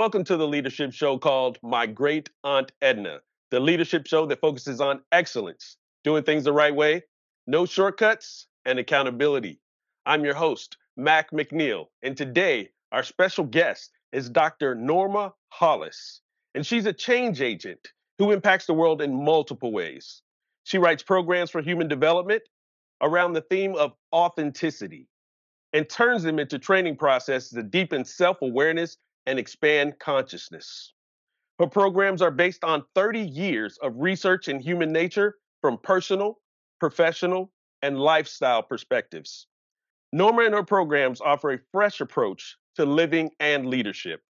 welcome to the leadership show called My Great Aunt Edna, the leadership show that focuses on excellence, doing things the right way, no shortcuts, and accountability. I'm your host, Mac McNeil, and today our special guest is Dr. Norma Hollis, and she's a change agent who impacts the world in multiple ways. She writes programs for human development around the theme of authenticity and turns them into training processes that deepen self awareness and expand consciousness. Her programs are based on 30 years of research in human nature from personal, professional, and lifestyle perspectives. Norma and her programs offer a fresh approach to living and leadership,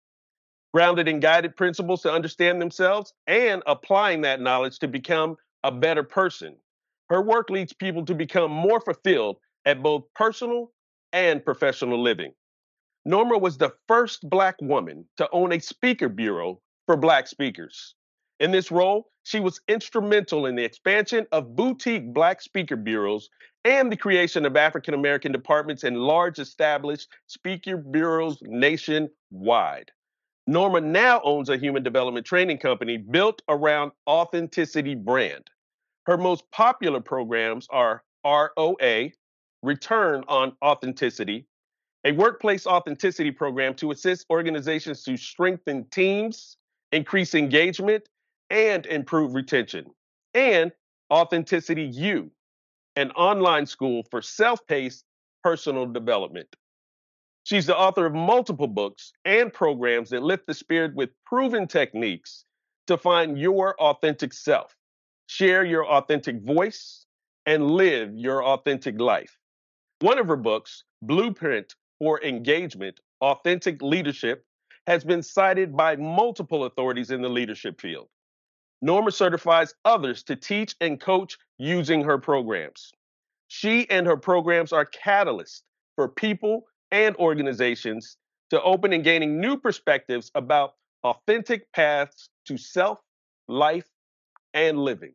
grounded in guided principles to understand themselves and applying that knowledge to become a better person. Her work leads people to become more fulfilled at both personal and professional living. Norma was the first Black woman to own a speaker bureau for Black speakers. In this role, she was instrumental in the expansion of boutique Black speaker bureaus and the creation of African American departments in large established speaker bureaus nationwide. Norma now owns a human development training company built around authenticity brand. Her most popular programs are ROA, Return on Authenticity, a workplace authenticity program to assist organizations to strengthen teams, increase engagement, and improve retention, and Authenticity U, an online school for self paced personal development. She's the author of multiple books and programs that lift the spirit with proven techniques to find your authentic self, share your authentic voice, and live your authentic life. One of her books, Blueprint for Engagement Authentic Leadership, has been cited by multiple authorities in the leadership field. Norma certifies others to teach and coach using her programs. She and her programs are catalysts for people and organizations to open and gaining new perspectives about authentic paths to self, life, and living.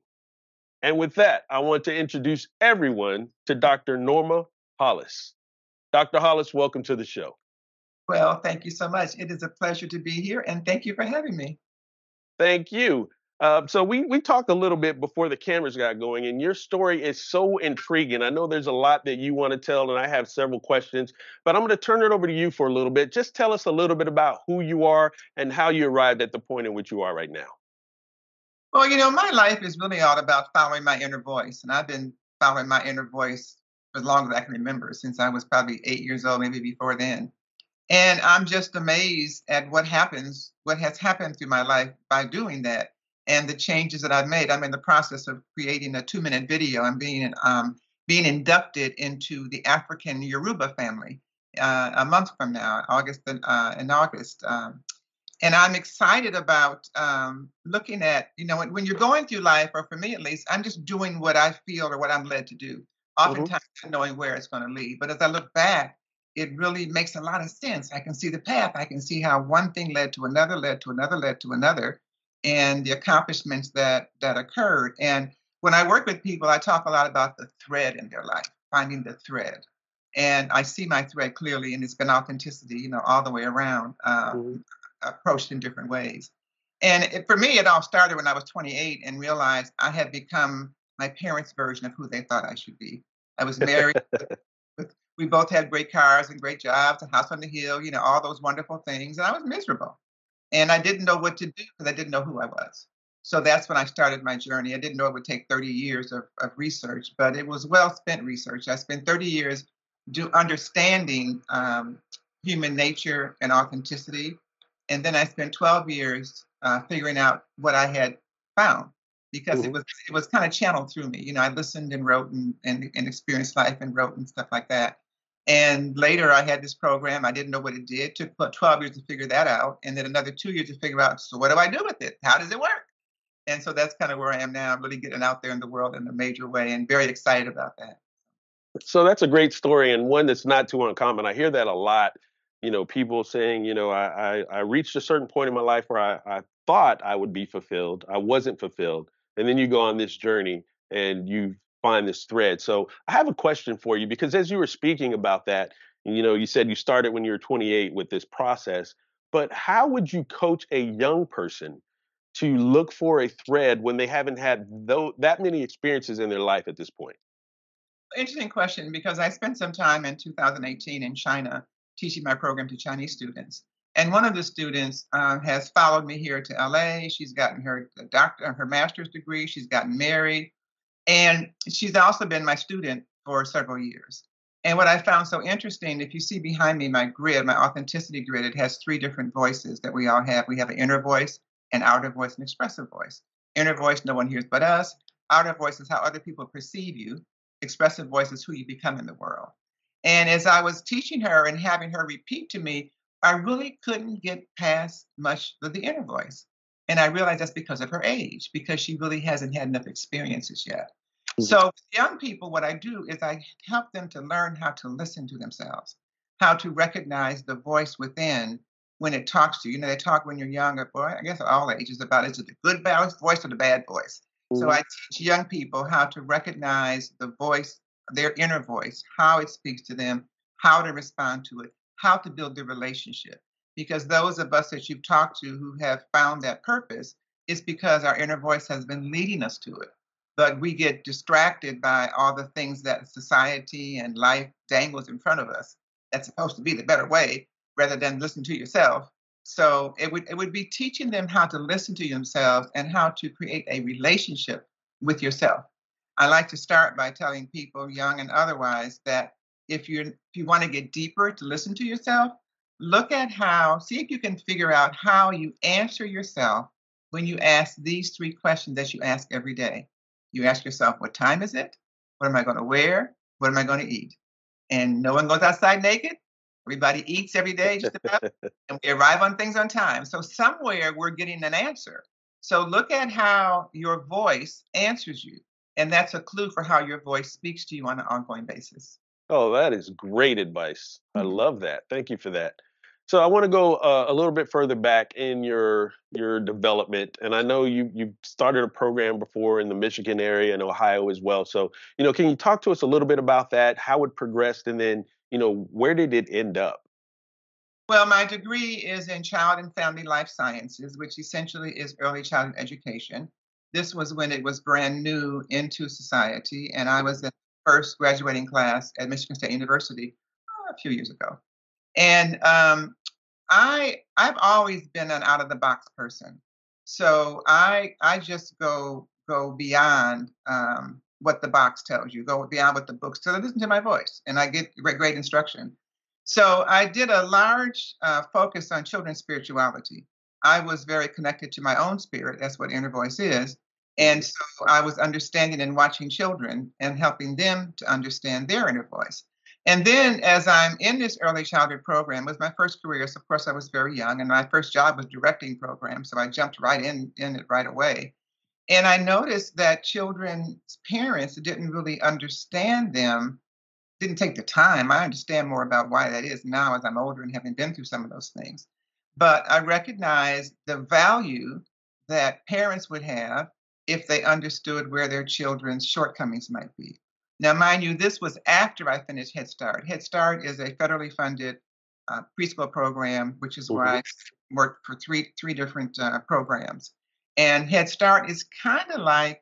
And with that, I want to introduce everyone to Dr. Norma Hollis. Dr. Hollis, welcome to the show. Well, thank you so much. It is a pleasure to be here, and thank you for having me. Thank you. Uh, so we we talked a little bit before the cameras got going, and your story is so intriguing. I know there's a lot that you want to tell, and I have several questions, but I'm going to turn it over to you for a little bit. Just tell us a little bit about who you are and how you arrived at the point in which you are right now. Well, you know, my life is really all about following my inner voice, and I've been following my inner voice as long as I can remember, since I was probably eight years old, maybe before then. And I'm just amazed at what happens, what has happened through my life by doing that and the changes that I've made. I'm in the process of creating a two minute video. I'm being um, being inducted into the African Yoruba family uh, a month from now, August uh, in August. Um, and I'm excited about um, looking at, you know, when, when, you're going through life, or for me at least, I'm just doing what I feel or what I'm led to do. Mm-hmm. Oftentimes, mm-hmm. not knowing where it's going to lead. But as I look back, it really makes a lot of sense. I can see the path. I can see how one thing led to another, led to another, led to another and the accomplishments that that occurred. And when I work with people, I talk a lot about the thread in their life, finding the thread. And I see my thread clearly, and it's been authenticity, you know, all the way around, um, mm-hmm. approached in different ways. And it, for me, it all started when I was 28 and realized I had become my parents' version of who they thought I should be. I was married. we both had great cars and great jobs, a house on the hill, you know, all those wonderful things. And I was miserable. And I didn't know what to do because I didn't know who I was. So that's when I started my journey. I didn't know it would take 30 years of, of research, but it was well spent research. I spent 30 years do understanding um, human nature and authenticity. And then I spent 12 years uh, figuring out what I had found because mm-hmm. it was it was kind of channeled through me. You know, I listened and wrote and, and, and experienced life and wrote and stuff like that. And later I had this program. I didn't know what it did. It took about 12 years to figure that out. And then another two years to figure out, so what do I do with it? How does it work? And so that's kind of where I am now. I'm really getting out there in the world in a major way and very excited about that. So that's a great story and one that's not too uncommon. I hear that a lot. You know, people saying, you know, I, I, I reached a certain point in my life where I, I thought I would be fulfilled. I wasn't fulfilled. And then you go on this journey and you find this thread. So I have a question for you because as you were speaking about that, you know, you said you started when you were 28 with this process. but how would you coach a young person to look for a thread when they haven't had though that many experiences in their life at this point? Interesting question because I spent some time in 2018 in China teaching my program to Chinese students. And one of the students uh, has followed me here to LA. She's gotten her doctor, her master's degree. She's gotten married, and she's also been my student for several years. And what I found so interesting, if you see behind me my grid, my authenticity grid, it has three different voices that we all have. We have an inner voice, an outer voice, an expressive voice. Inner voice, no one hears but us. Outer voice is how other people perceive you. Expressive voice is who you become in the world. And as I was teaching her and having her repeat to me, I really couldn't get past much of the inner voice. And I realized that's because of her age, because she really hasn't had enough experiences yet. Mm-hmm. So, young people, what I do is I help them to learn how to listen to themselves, how to recognize the voice within when it talks to you. You know, they talk when you're younger, boy, I guess at all ages about is it the good voice or the bad voice? Mm-hmm. So, I teach young people how to recognize the voice, their inner voice, how it speaks to them, how to respond to it, how to build the relationship. Because those of us that you've talked to who have found that purpose, it's because our inner voice has been leading us to it. But we get distracted by all the things that society and life dangles in front of us. That's supposed to be the better way rather than listen to yourself. So it would it would be teaching them how to listen to themselves and how to create a relationship with yourself. I like to start by telling people, young and otherwise, that if you if you want to get deeper to listen to yourself, look at how see if you can figure out how you answer yourself when you ask these three questions that you ask every day. You ask yourself, what time is it? What am I going to wear? What am I going to eat? And no one goes outside naked. Everybody eats every day, just about, and we arrive on things on time. So somewhere we're getting an answer. So look at how your voice answers you. And that's a clue for how your voice speaks to you on an ongoing basis. Oh, that is great advice. I Mm-hmm. love that. Thank you for that. So I want to go uh, a little bit further back in your your development, and I know you you started a program before in the Michigan area and Ohio as well. So you know, can you talk to us a little bit about that, how it progressed, and then you know where did it end up? Well, my degree is in child and family life sciences, which essentially is early childhood education. This was when it was brand new into society, and I was in first graduating class at Michigan State University uh, a few years ago. And um, I I've always been an out of the box person, so I I just go go beyond um, what the box tells you, go beyond what the books tell. Listen to my voice, and I get great, great instruction. So I did a large uh, focus on children's spirituality. I was very connected to my own spirit. That's what inner voice is. And so I was understanding and watching children and helping them to understand their inner voice. And then as I'm in this early childhood program, was my first career. So of course I was very young and my first job was directing programs. So I jumped right in, in it right away. And I noticed that children's parents didn't really understand them, didn't take the time. I understand more about why that is now as I'm older and having been through some of those things. But I recognized the value that parents would have if they understood where their children's shortcomings might be. Now, mind you, this was after I finished Head Start. Head Start is a federally funded uh, preschool program, which is where Mhm. I worked for three three different uh, programs. And Head Start is kind of like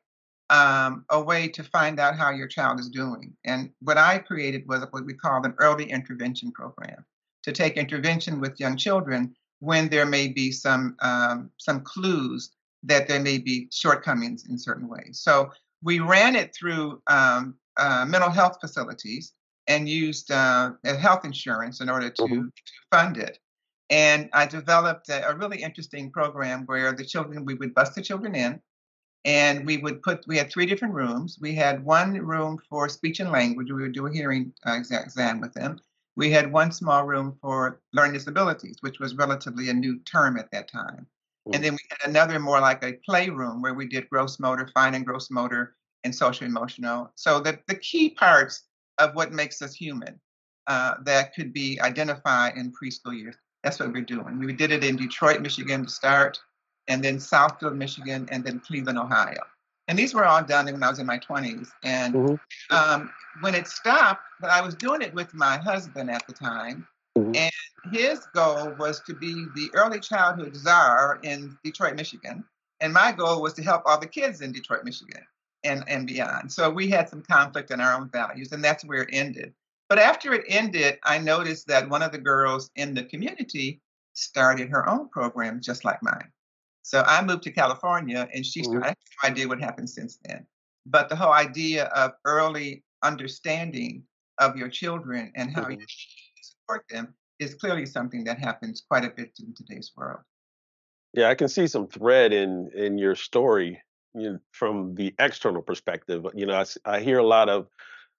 um, a way to find out how your child is doing. And what I created was what we call an early intervention program to take intervention with young children when there may be some um, some clues that there may be shortcomings in certain ways. So we ran it through um, uh, mental health facilities and used uh, health insurance in order to, Mhm. to fund it. And I developed a, a really interesting program where the children, we would bus the children in and we would put, we had three different rooms. We had one room for speech and language. We would do a hearing uh, exam with them. We had one small room for learning disabilities, which was relatively a new term at that time. And then we had another more like a playroom where we did gross motor, fine and gross motor, and social emotional. So the, the key parts of what makes us human uh, that could be identified in preschool years. That's what we're doing. We did it in Detroit, Michigan to start, and then Southfield, Michigan, and then Cleveland, Ohio. And these were all done when I was in my 20s. And Mhm. um, when it stopped, but I was doing it with my husband at the time, Mm-hmm. And his goal was to be the early childhood czar in Detroit, Michigan. And my goal was to help all the kids in Detroit, Michigan and, and beyond. So we had some conflict in our own values, and that's where it ended. But after it ended, I noticed that one of the girls in the community started her own program just like mine. So I moved to California and she started. Mm-hmm. I have no idea what happened since then. But the whole idea of early understanding of your children and how mm-hmm. you support them is clearly something that happens quite a bit in today's world. Yeah, I can see some thread in in your story you know, from the external perspective. You know, I, I hear a lot of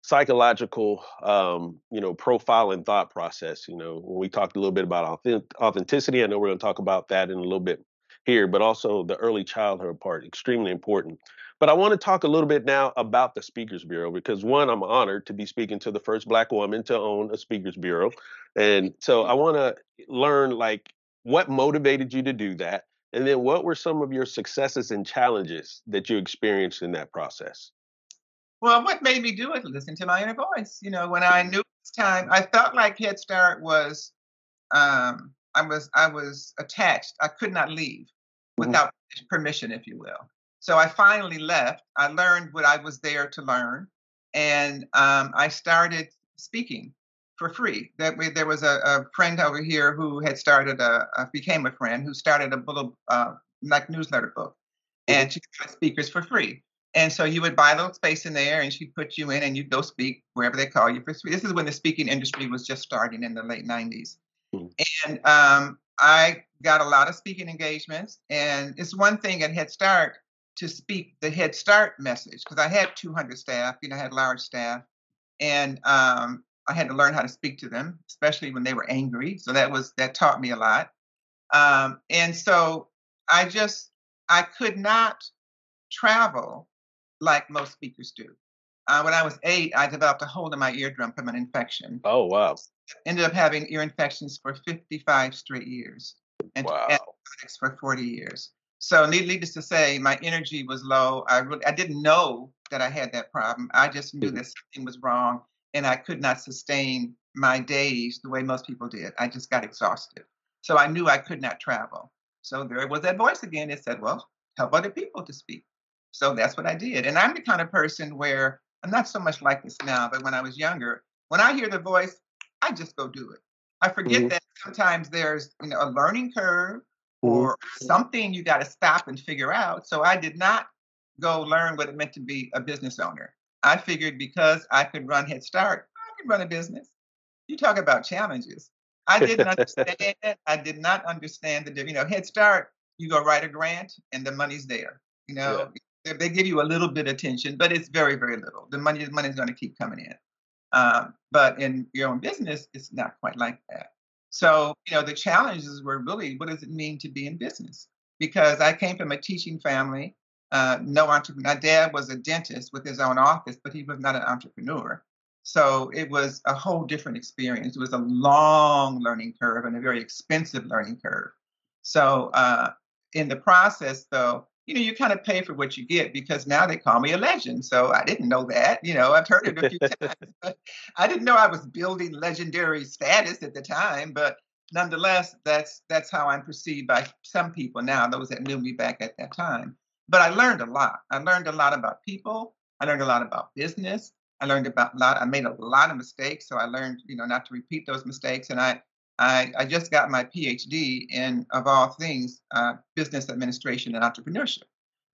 psychological, um, you know, profile and thought process. You know, when we talked a little bit about authenticity, I know we're going to talk about that in a little bit here, but also the early childhood part, extremely important. But I want to talk a little bit now about the Speakers Bureau because one, I'm honored to be speaking to the first Black woman to own a Speakers Bureau, and so I want to learn like what motivated you to do that, and then what were some of your successes and challenges that you experienced in that process. Well, what made me do it? Listen to my inner voice. You know, when I knew it's time, I felt like Head Start was, um, I was, I was attached. I could not leave mm-hmm. without mm-hmm. permission, if you will. So I finally left. I learned what I was there to learn, and um, I started speaking for free. That way, there was a, a, friend over here who had started a, a, became a friend who started a little uh, like newsletter book, and mm-hmm. she got speakers for free. And so you would buy a little space in there, and she'd put you in, and you'd go speak wherever they call you for free. This is when the speaking industry was just starting in the late '90s, mm-hmm. and um, I got a lot of speaking engagements. And it's one thing at Head Start to speak the Head Start message because I had 200 staff, you know, I had large staff, and um, I had to learn how to speak to them, especially when they were angry. So that was that taught me a lot. Um, and so I just I could not travel like most speakers do. Uh, when I was eight, I developed a hole in my eardrum from an infection. Oh wow! Ended up having ear infections for 55 straight years, and wow. for 40 years. So needless to say, my energy was low. I really, I didn't know that I had that problem. I just knew mm-hmm. that something was wrong, and I could not sustain my days the way most people did. I just got exhausted. So I knew I could not travel. So there was that voice again. It said, "Well, help other people to speak." So that's what I did. And I'm the kind of person where I'm not so much like this now, but when I was younger, when I hear the voice, I just go do it. I forget mm-hmm. that sometimes there's you know a learning curve. Or something you got to stop and figure out. So I did not go learn what it meant to be a business owner. I figured because I could run Head Start, I could run a business. You talk about challenges. I didn't understand it. I did not understand the you know Head Start. You go write a grant and the money's there. You know yeah. they give you a little bit of attention, but it's very very little. The money the money's going to keep coming in. Um, but in your own business, it's not quite like that. So, you know, the challenges were really what does it mean to be in business? Because I came from a teaching family, uh, no entrepreneur. My dad was a dentist with his own office, but he was not an entrepreneur. So it was a whole different experience. It was a long learning curve and a very expensive learning curve. So uh, in the process, though, you know, you kind of pay for what you get because now they call me a legend. So I didn't know that. You know, I've heard it a few times, but I didn't know I was building legendary status at the time. But nonetheless, that's that's how I'm perceived by some people now, those that knew me back at that time. But I learned a lot. I learned a lot about people. I learned a lot about business. I learned about a lot. I made a lot of mistakes, so I learned, you know, not to repeat those mistakes. And I I, I just got my PhD in, of all things, uh, business administration and entrepreneurship,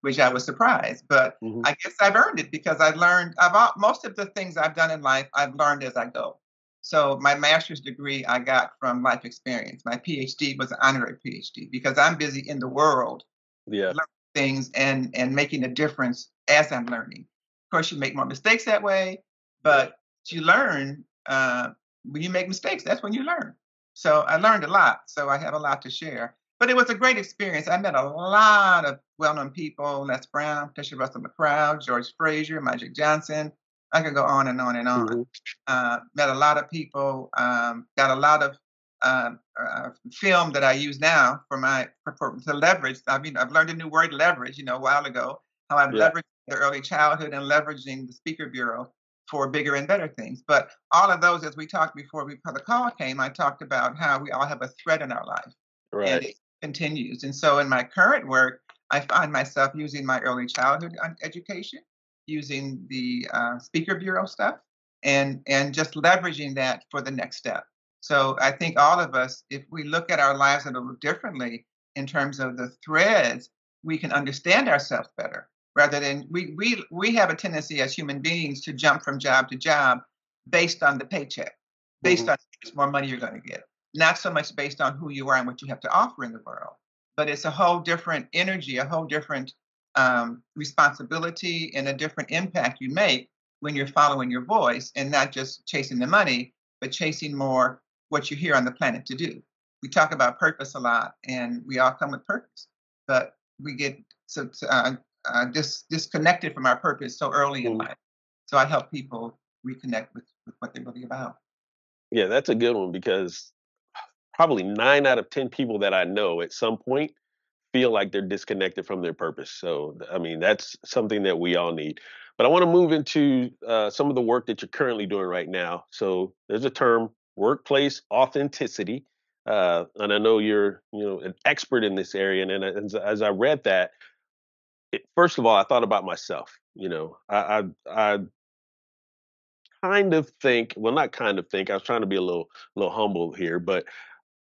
which I was surprised. But mm-hmm. I guess I've earned it because I've learned, I've, most of the things I've done in life, I've learned as I go. So my master's degree I got from life experience. My PhD was an honorary PhD because I'm busy in the world, yeah. learning things and and making a difference as I'm learning. Of course, you make more mistakes that way, but you learn uh, when you make mistakes. That's when you learn. So I learned a lot. So I have a lot to share. But it was a great experience. I met a lot of well-known people: Les Brown, Patricia Russell McCloud, George Fraser, Magic Johnson. I could go on and on and on. Mm-hmm. Uh, met a lot of people. Um, got a lot of um, uh, film that I use now for my for, for, to leverage. I mean, I've learned a new word, leverage. You know, a while ago, how I've yeah. leveraged the early childhood and leveraging the Speaker Bureau for bigger and better things. But all of those, as we talked before we the call came, I talked about how we all have a thread in our life, right. and it continues. And so, in my current work, I find myself using my early childhood education, using the uh, speaker bureau stuff, and and just leveraging that for the next step. So I think all of us, if we look at our lives a little differently in terms of the threads, we can understand ourselves better rather than we we we have a tendency as human beings to jump from job to job based on the paycheck, based mm-hmm. on how much more money you're going to get, not so much based on who you are and what you have to offer in the world. But it's a whole different energy, a whole different um, responsibility, and a different impact you make when you're following your voice and not just chasing the money, but chasing more what you're here on the planet to do. We talk about purpose a lot, and we all come with purpose, but we get so uh, uh, dis- disconnected from our purpose so early in mm. life. So I help people reconnect with, with what they're really about. Yeah, that's a good one because probably nine out of 10 people that I know at some point feel like they're disconnected from their purpose. So, I mean, that's something that we all need. But I want to move into uh, some of the work that you're currently doing right now. So, there's a term workplace authenticity. Uh, and I know you're, you know, an expert in this area. And, and as, as I read that, it, first of all, I thought about myself. You know, I, I, I kind of think, well, not kind of think. I was trying to be a little, little humble here, but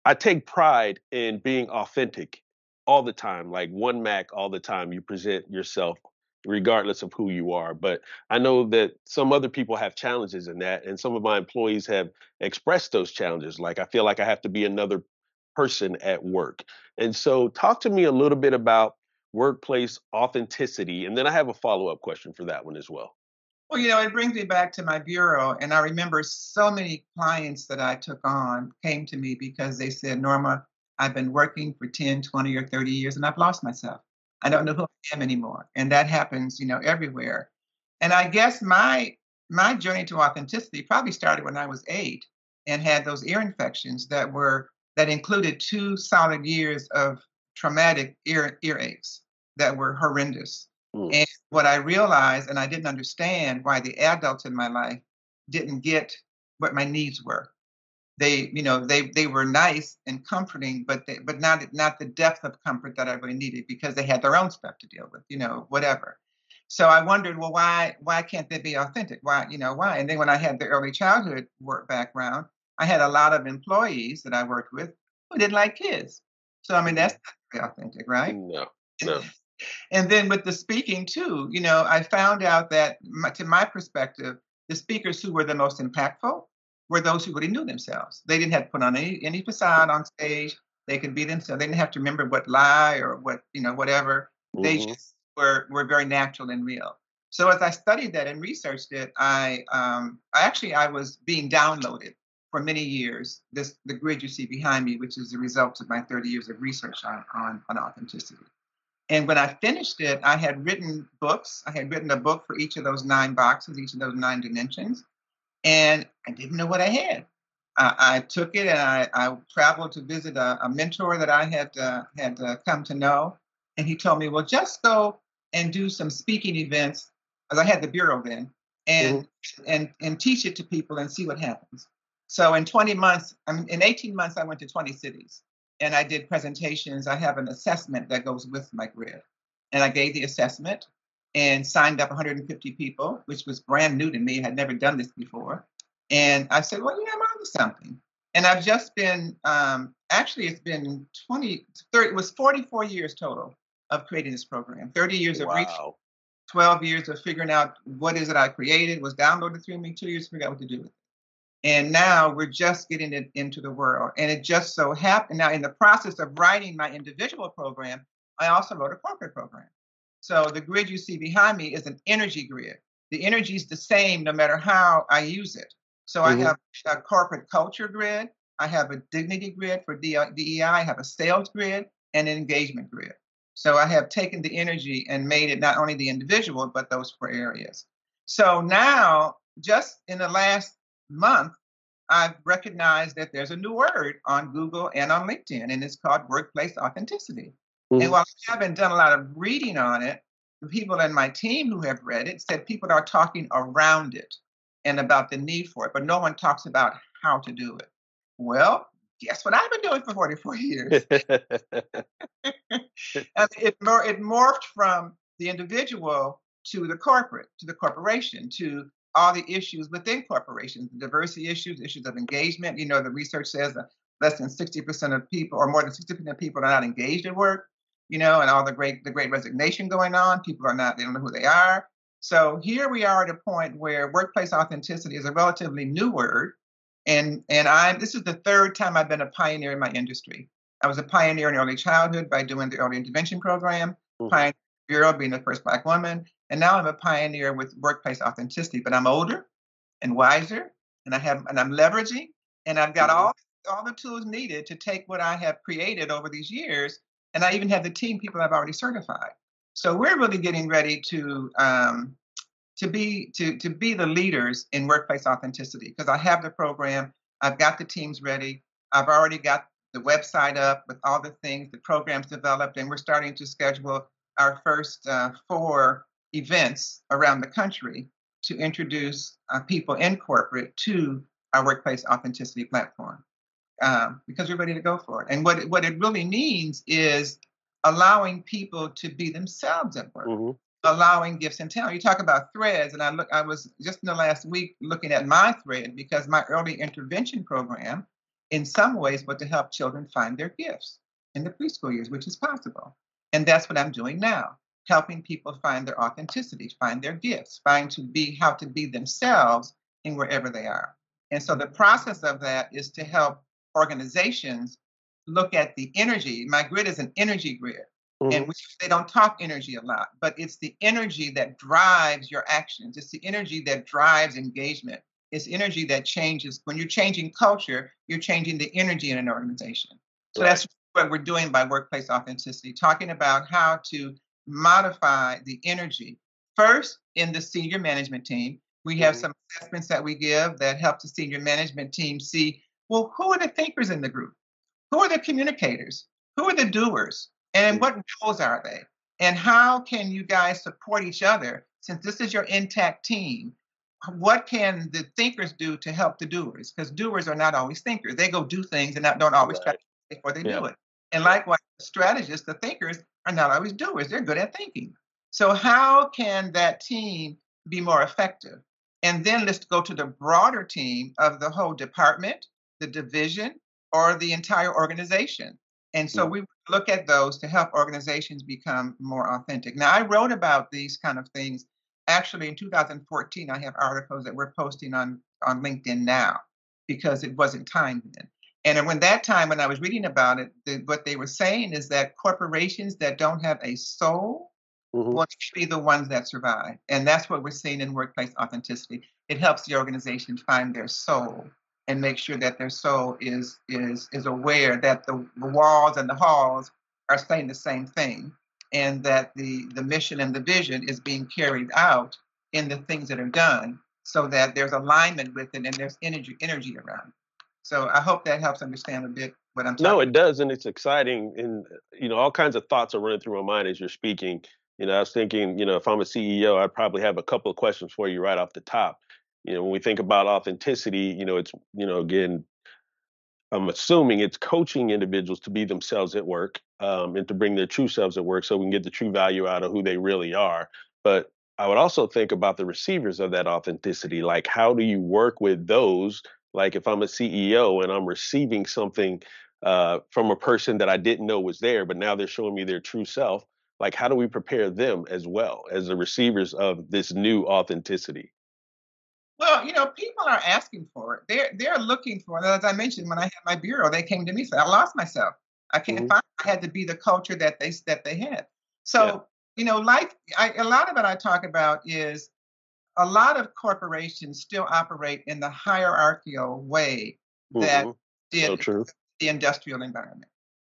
I take pride in being authentic all the time, like one Mac all the time. You present yourself regardless of who you are. But I know that some other people have challenges in that, and some of my employees have expressed those challenges. Like I feel like I have to be another person at work. And so, talk to me a little bit about workplace authenticity. And then I have a follow up question for that one as well. Well, you know, it brings me back to my bureau. And I remember so many clients that I took on came to me because they said, Norma, I've been working for 10, 20, or 30 years and I've lost myself. I don't know who I am anymore. And that happens, you know, everywhere. And I guess my my journey to authenticity probably started when I was eight and had those ear infections that were that included two solid years of traumatic ear earaches that were horrendous. Mm. And what I realized, and I didn't understand why the adults in my life didn't get what my needs were. They, you know, they they were nice and comforting, but they, but not not the depth of comfort that I really needed because they had their own stuff to deal with, you know, whatever. So I wondered, well, why why can't they be authentic? Why, you know, why? And then when I had the early childhood work background, I had a lot of employees that I worked with who didn't like kids. So I mean, that's not very authentic, right? No, no and then with the speaking too, you know, I found out that, my, to my perspective, the speakers who were the most impactful were those who really knew themselves. They didn't have to put on any any facade on stage. They could be themselves. They didn't have to remember what lie or what you know whatever. Mm-hmm. They just were were very natural and real. So as I studied that and researched it, I um, I actually I was being downloaded for many years. This the grid you see behind me, which is the result of my 30 years of research on on, on authenticity. And when I finished it, I had written books. I had written a book for each of those nine boxes, each of those nine dimensions. And I didn't know what I had. I, I took it and I, I, traveled to visit a, a mentor that I had uh, had uh, come to know. And he told me, well, just go and do some speaking events, as I had the bureau then, and mm-hmm. and and teach it to people and see what happens. So in 20 months, I mean, in 18 months, I went to 20 cities and I did presentations. I have an assessment that goes with my grid. And I gave the assessment and signed up 150 people, which was brand new to me. I had never done this before. And I said, well, yeah, I'm on to something. And I've just been, um, actually, it's been 20, 30, it was 44 years total of creating this program. 30 years wow. of research, 12 years of figuring out what is it I created, was downloaded through me, two years to figure out what to do with it. And now we're just getting it into the world. And it just so happened now in the process of writing my individual program, I also wrote a corporate program. So the grid you see behind me is an energy grid. The energy is the same no matter how I use it. So mm-hmm. I have a corporate culture grid, I have a dignity grid for DEI, I have a sales grid, and an engagement grid. So I have taken the energy and made it not only the individual, but those four areas. So now, just in the last month, I've recognized that there's a new word on Google and on LinkedIn, and it's called workplace authenticity. Mm-hmm. And while I haven't done a lot of reading on it, the people in my team who have read it said people are talking around it. and about the need for it, but no one talks about how to do it. Well, guess what I've been doing for 44 years? it, it morphed from the individual to the corporate, to the corporation, to all the issues within corporations, the diversity issues, issues of engagement. You know, the research says that less than 60% of people, or more than 60% of people, are not engaged at work. You know, and all the great the great resignation going on. People are not; they don't know who they are. So here we are at a point where workplace authenticity is a relatively new word, and and I'm this is the third time I've been a pioneer in my industry. I was a pioneer in early childhood by doing the early intervention program, mm-hmm. pioneer bureau being the first black woman, and now I'm a pioneer with workplace authenticity. But I'm older and wiser, and I have and I'm leveraging, and I've got mm-hmm. all all the tools needed to take what I have created over these years, and I even have the team people I've already certified. So we're really getting ready to um, to be to to be the leaders in workplace authenticity because I have the program, I've got the teams ready, I've already got the website up with all the things, the programs developed, and we're starting to schedule our first uh, four events around the country to introduce uh, people in corporate to our workplace authenticity platform um, because we're ready to go for it. And what what it really means is allowing people to be themselves at work. Mm-hmm allowing gifts and talent. You talk about threads, and I look. I was just in the last week looking at my thread because my early intervention program, in some ways, was to help children find their gifts in the preschool years, which is possible, and that's what I'm doing now, helping people find their authenticity, find their gifts, find to be how to be themselves in wherever they are. And so the process of that is to help organizations look at the energy. My grid is an energy grid Mm-hmm. And we, they don't talk energy a lot, but it's the energy that drives your actions. It's the energy that drives engagement. It's energy that changes. When you're changing culture, you're changing the energy in an organization. So right. that's what we're doing by workplace authenticity, talking about how to modify the energy. First, in the senior management team, we have mm-hmm. some assessments that we give that help the senior management team see well, who are the thinkers in the group? Who are the communicators? Who are the doers? And what roles are they? And how can you guys support each other since this is your intact team? What can the thinkers do to help the doers? Because doers are not always thinkers. They go do things and don't always right. try before they yeah. do it. And likewise, strategists, the thinkers, are not always doers. They're good at thinking. So how can that team be more effective? And then let's go to the broader team of the whole department, the division, or the entire organization. And so we look at those to help organizations become more authentic. Now, I wrote about these kind of things actually in 2014. I have articles that we're posting on, on LinkedIn now because it wasn't time then. And when that time, when I was reading about it, the, what they were saying is that corporations that don't have a soul mm-hmm. will be the ones that survive. And that's what we're seeing in workplace authenticity. It helps the organization find their soul and make sure that their soul is is is aware that the, the walls and the halls are saying the same thing and that the the mission and the vision is being carried out in the things that are done so that there's alignment with it and there's energy energy around it. So i hope that helps understand a bit what i'm talking no it does and it's exciting and you know all kinds of thoughts are running through my mind as you're speaking. You know i was thinking you know if i'm a ceo i'd probably have a couple of questions for you right off the top. You know when we think about authenticity you know it's you know again i'm assuming it's coaching individuals to be themselves at work um, and to bring their true selves at work so we can get the true value out of who they really are. But i would also think about the receivers of that authenticity like how do you work with those like if i'm a ceo and i'm receiving something uh, from a person that i didn't know was there but now they're showing me their true self like how do we prepare them as well as the receivers of this new authenticity well, you know, people are asking for it. They're they're looking for it. As I mentioned, when I had my bureau, they came to me said, "I lost myself. I can't mm-hmm. find. I had to be the culture that they that they had." So, yeah. you know, like I, a lot of it I talk about is a lot of corporations still operate in the hierarchical way that mm-hmm. did so the industrial environment.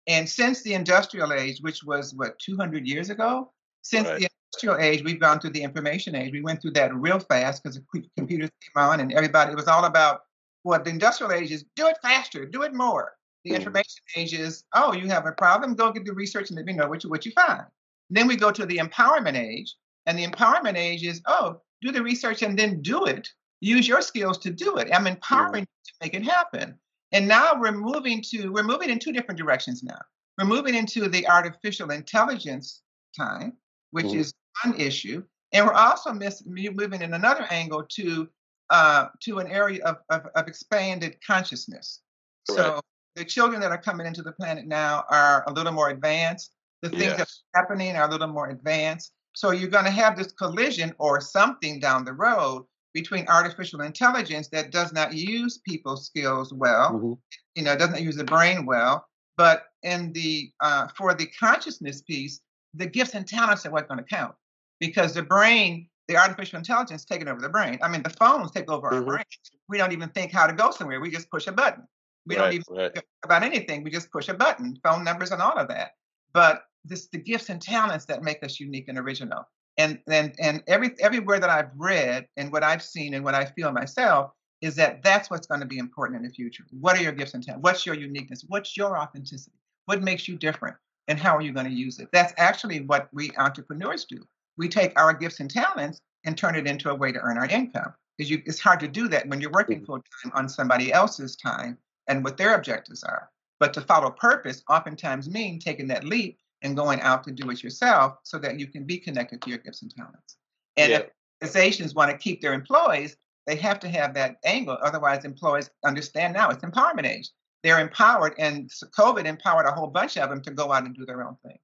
And since the industrial age, which was what 200 years ago, since right. the industrial age, we've gone through the information age. We went through that real fast because the computers came on and everybody, it was all about what the industrial age is do it faster, do it more. The mm. information age is, oh, you have a problem, go get the research and let me know what you, what you find. Then we go to the empowerment age, and the empowerment age is, oh, do the research and then do it use your skills to do it. I'm empowering Mhm. you to make it happen. And now we're moving to we're moving in two different directions now. We're moving into the artificial intelligence time, which is one issue, and we're also miss, moving in another angle to uh, to an area of, of, of expanded consciousness. So the children that are coming into the planet now are a little more advanced. The things that are happening are a little more advanced. So you're going to have this collision or something down the road between artificial intelligence that does not use people's skills well, Mhm. you know, doesn't use the brain well, but in the uh, for the consciousness piece, the gifts and talents are what's going to count because the brain, the artificial intelligence, taking over the brain. I mean, the phones take over our Mhm. brain. We don't even think how to go somewhere. We just push a button. We don't even right. think about anything. We just push a button, phone numbers and all of that. But this the gifts and talents that make us unique and original. And and and every everywhere that I've read and what I've seen and what I feel myself is that that's what's going to be important in the future. What are your gifts and talents? What's your uniqueness? What's your authenticity? What makes you different? And how are you going to use it? That's actually what we entrepreneurs do. We take our gifts and talents and turn it into a way to earn our income. Because it's hard to do that when you're working Mhm. full time on somebody else's time and what their objectives are. But to follow purpose oftentimes mean taking that leap and going out to do it yourself so that you can be connected to your gifts and talents. And Yeah. if organizations want to keep their employees, they have to have that angle. Otherwise, employees understand now it's empowerment age. They're empowered, and COVID empowered a whole bunch of them to go out and do their own thing.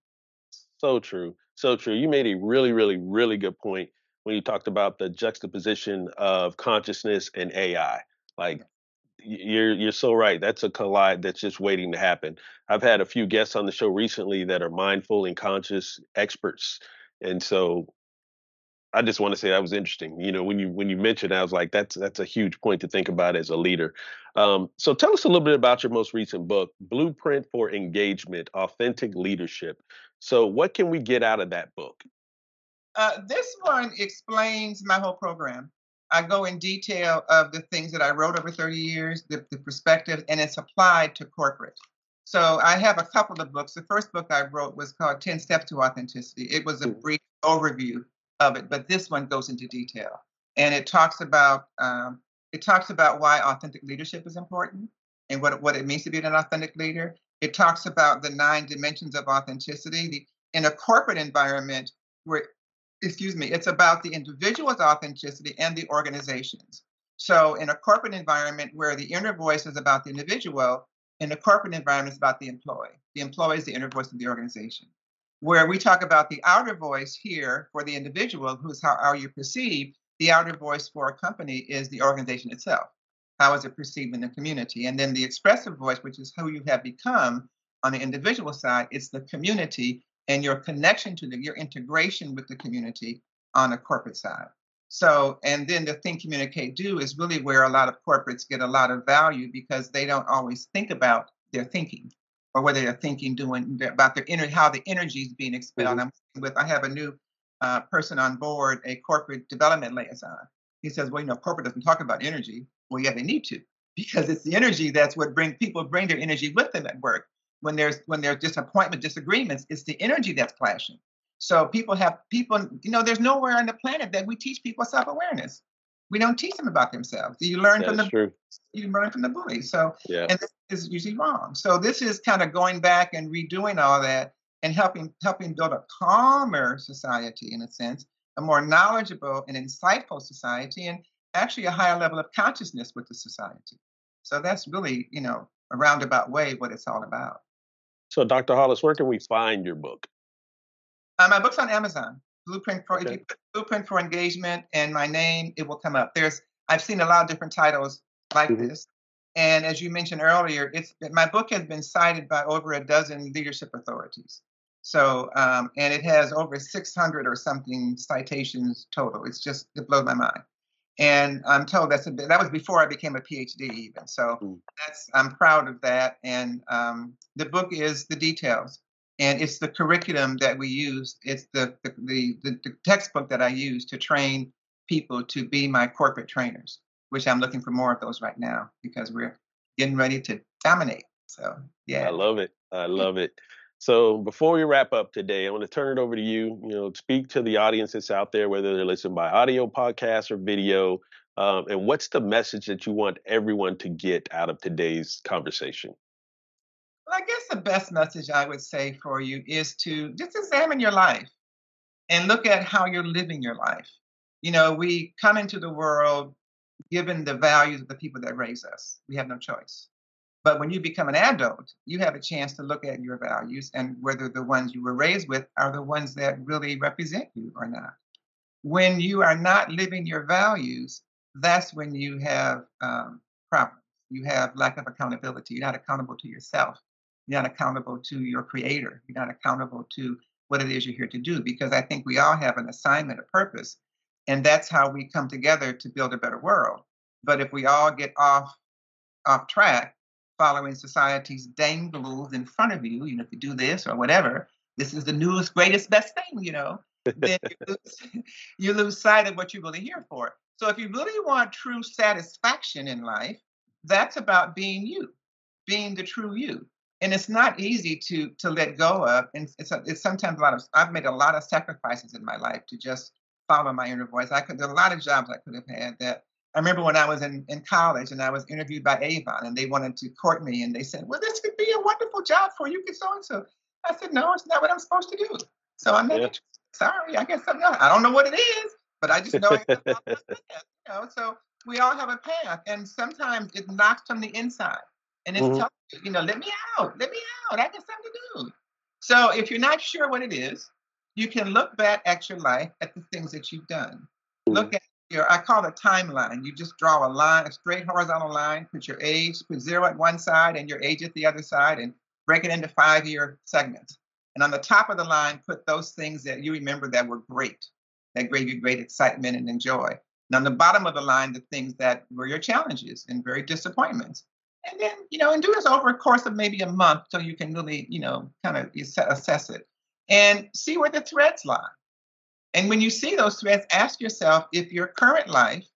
So true. So true. You made a really, really, really good point when you talked about the juxtaposition of consciousness and AI. Like you're you're so right. That's a collide that's just waiting to happen. I've had a few guests on the show recently that are mindful and conscious experts. And so I just want to say that was interesting. You know, when you when you mentioned, I was like, that's that's a huge point to think about as a leader. Um, so tell us a little bit about your most recent book, Blueprint for Engagement: Authentic Leadership. So what can we get out of that book? Uh, this one explains my whole program. I go in detail of the things that I wrote over 30 years, the, the perspective, and it's applied to corporate. So I have a couple of books. The first book I wrote was called 10 Steps to Authenticity. It was a Mhm. brief overview of it, but this one goes into detail. And it talks about um, it talks about why authentic leadership is important and what, what it means to be an authentic leader. It talks about the nine dimensions of authenticity. The, in a corporate environment where excuse me, it's about the individual's authenticity and the organization's. So, in a corporate environment where the inner voice is about the individual, in a corporate environment, it's about the employee. The employee is the inner voice of the organization. Where we talk about the outer voice here for the individual, who's how are you perceived, the outer voice for a company is the organization itself. How is it perceived in the community? And then the expressive voice, which is who you have become on the individual side, it's the community and your connection to the your integration with the community on the corporate side. So, and then the think, communicate, do is really where a lot of corporates get a lot of value because they don't always think about their thinking or whether they're thinking, doing about their energy, how the energy is being expelled. Mhm. I'm with, I have a new uh, person on board, a corporate development liaison. He says, well, you know, corporate doesn't talk about energy. Well, yeah, they need to because it's the energy that's what bring people bring their energy with them at work when there's when there's disappointment, disagreements, it's the energy that's clashing. So people have people, you know, there's nowhere on the planet that we teach people self-awareness. We don't teach them about themselves. You learn from the true. you learn from the bully. So Yeah. and this is usually wrong. So this is kind of going back and redoing all that and helping helping build a calmer society in a sense, a more knowledgeable and insightful society, and actually a higher level of consciousness with the society. So that's really, you know, a roundabout way what it's all about. So Dr. Hollis, where can we find your book? Uh, my book's on Amazon. Blueprint for if Okay. you put Blueprint for Engagement and my name, it will come up. There's I've seen a lot of different titles like Mhm. this, and as you mentioned earlier, it's my book has been cited by over a dozen leadership authorities. So um, and it has over 600 or something citations total. It's just it blows my mind. And I'm told that's a bit, that was before I became a PhD even. So Mm. that's I'm proud of that. And um, the book is the details and it's the curriculum that we use. It's the the, the the the textbook that I use to train people to be my corporate trainers, which I'm looking for more of those right now because we're getting ready to dominate. So yeah, I love it. I love it. So before we wrap up today, I want to turn it over to you. You know, speak to the audience that's out there, whether they're listening by audio, podcast, or video. Um, and what's the message that you want everyone to get out of today's conversation? Well, I guess the best message I would say for you is to just examine your life and look at how you're living your life. You know, we come into the world given the values of the people that raise us. We have no choice. But when you become an adult, you have a chance to look at your values and whether the ones you were raised with are the ones that really represent you or not. When you are not living your values, that's when you have um, problems. You have lack of accountability. You're not accountable to yourself. You're not accountable to your creator. You're not accountable to what it is you're here to do because I think we all have an assignment, a purpose, and that's how we come together to build a better world. But if we all get off off track, following society's dangles in front of you, you know, if you do this or whatever, this is the newest, greatest, best thing, you know, then you lose, you lose sight of what you're really here for. So if you really want true satisfaction in life, that's about being you, being the true you and it's not easy to to let go of and it's, a, it's sometimes a lot of i've made a lot of sacrifices in my life to just follow my inner voice i could there are a lot of jobs i could have had that i remember when i was in, in college and i was interviewed by avon and they wanted to court me and they said well this could be a wonderful job for you because so and so i said no it's not what i'm supposed to do so i'm not yeah. sorry i guess i'm not i don't know what it is but i just know it's you know so we all have a path and sometimes it knocks from the inside and it's mm-hmm. telling you, you know, let me out, let me out. I got something to do. So if you're not sure what it is, you can look back at your life at the things that you've done. Mm-hmm. Look at I call it a timeline. You just draw a line, a straight horizontal line, put your age, put zero at one side and your age at the other side, and break it into five year segments. And on the top of the line, put those things that you remember that were great, that gave you great excitement and joy. And on the bottom of the line, the things that were your challenges and very disappointments and then you know and do this over a course of maybe a month so you can really you know kind of assess it and see where the threads lie and when you see those threads ask yourself if your current life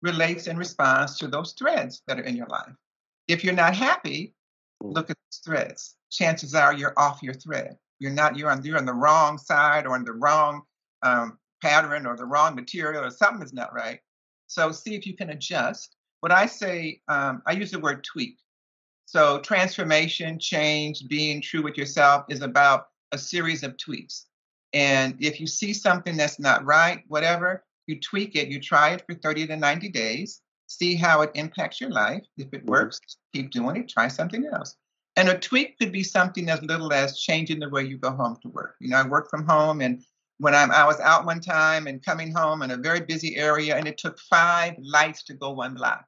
relates and responds to those threads that are in your life. If you're not happy look at those threads. Chances are you're off your thread. You're not you're on you're on the wrong side or on the wrong um, pattern or the wrong material or something is not right. So see if you can adjust. What I say, um, I use the word tweak. So transformation, change, being true with yourself is about a series of tweaks. And if you see something that's not right, whatever, you tweak it, you try it for 30 to 90 days, see how it impacts your life. If it mm-hmm. works, keep doing it, try something else. And a tweak could be something as little as changing the way you go home to work. You know, I work from home and when I'm, I was out one time and coming home in a very busy area, and it took five lights to go one block.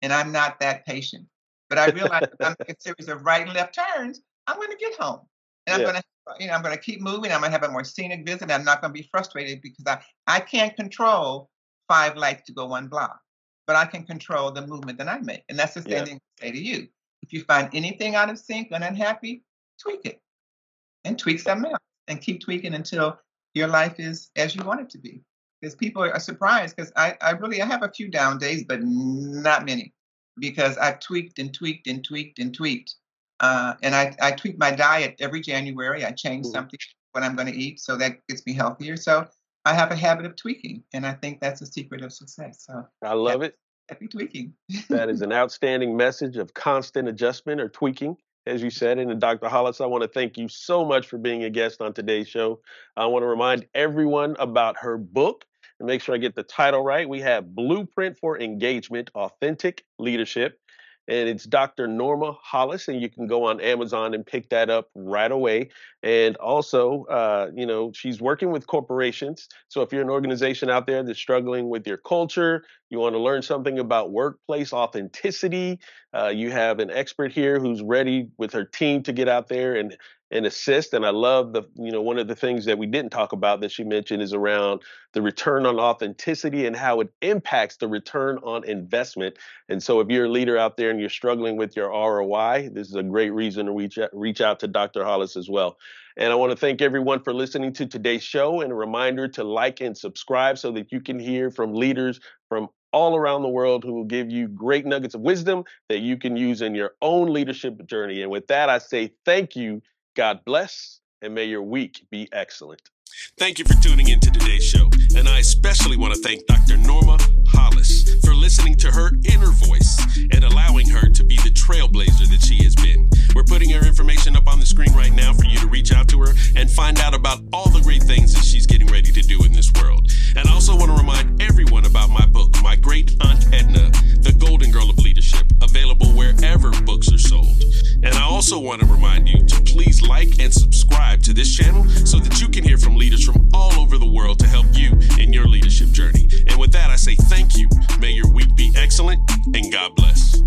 And I'm not that patient. But I realized if I'm making a series of right and left turns, I'm going to get home. And I'm yeah. going to, you know, I'm going to keep moving. I'm going to have a more scenic visit. I'm not going to be frustrated because I, I can't control five lights to go one block, but I can control the movement that I make. And that's the same yeah. thing I say to you. If you find anything out of sync and unhappy, tweak it and tweak something else and keep tweaking until your life is as you want it to be. Because people are surprised because I, I really I have a few down days, but not many. Because I've tweaked and tweaked and tweaked and tweaked. Uh, and I, I tweak my diet every January. I change mm. something what I'm going to eat, so that gets me healthier. So I have a habit of tweaking, and I think that's the secret of success. So I love it. Happy tweaking. that is an outstanding message of constant adjustment or tweaking as you said. And Dr. Hollis, I want to thank you so much for being a guest on today's show. I want to remind everyone about her book and make sure I get the title right. We have Blueprint for Engagement Authentic Leadership and it's Dr. Norma Hollis, and you can go on Amazon and pick that up right away. And also, uh, you know, she's working with corporations. So if you're an organization out there that's struggling with your culture, you want to learn something about workplace authenticity, uh, you have an expert here who's ready with her team to get out there and and assist. And I love the, you know, one of the things that we didn't talk about that she mentioned is around the return on authenticity and how it impacts the return on investment. And so if you're a leader out there and you're struggling with your ROI, this is a great reason to reach out, reach out to Dr. Hollis as well. And I want to thank everyone for listening to today's show and a reminder to like and subscribe so that you can hear from leaders from all around the world who will give you great nuggets of wisdom that you can use in your own leadership journey. And with that, I say thank you God bless, and may your week be excellent. Thank you for tuning in to today's show, and I especially want to thank Dr. Norma Hollis for listening to her inner voice and allowing her to be the trailblazer that she has been. We're putting her information up on the screen right now for you to reach out to her and find out about all the great things that she's getting ready to do in this world. And I also want to remind everyone about my book, My Great Aunt Edna, The Golden Girl of Leadership, available wherever books are sold. And I also want to remind you to please like and subscribe to this channel so that you can hear from leaders from all over the world to help you in your leadership journey. And with that, I say thank you. May your week be excellent and God bless.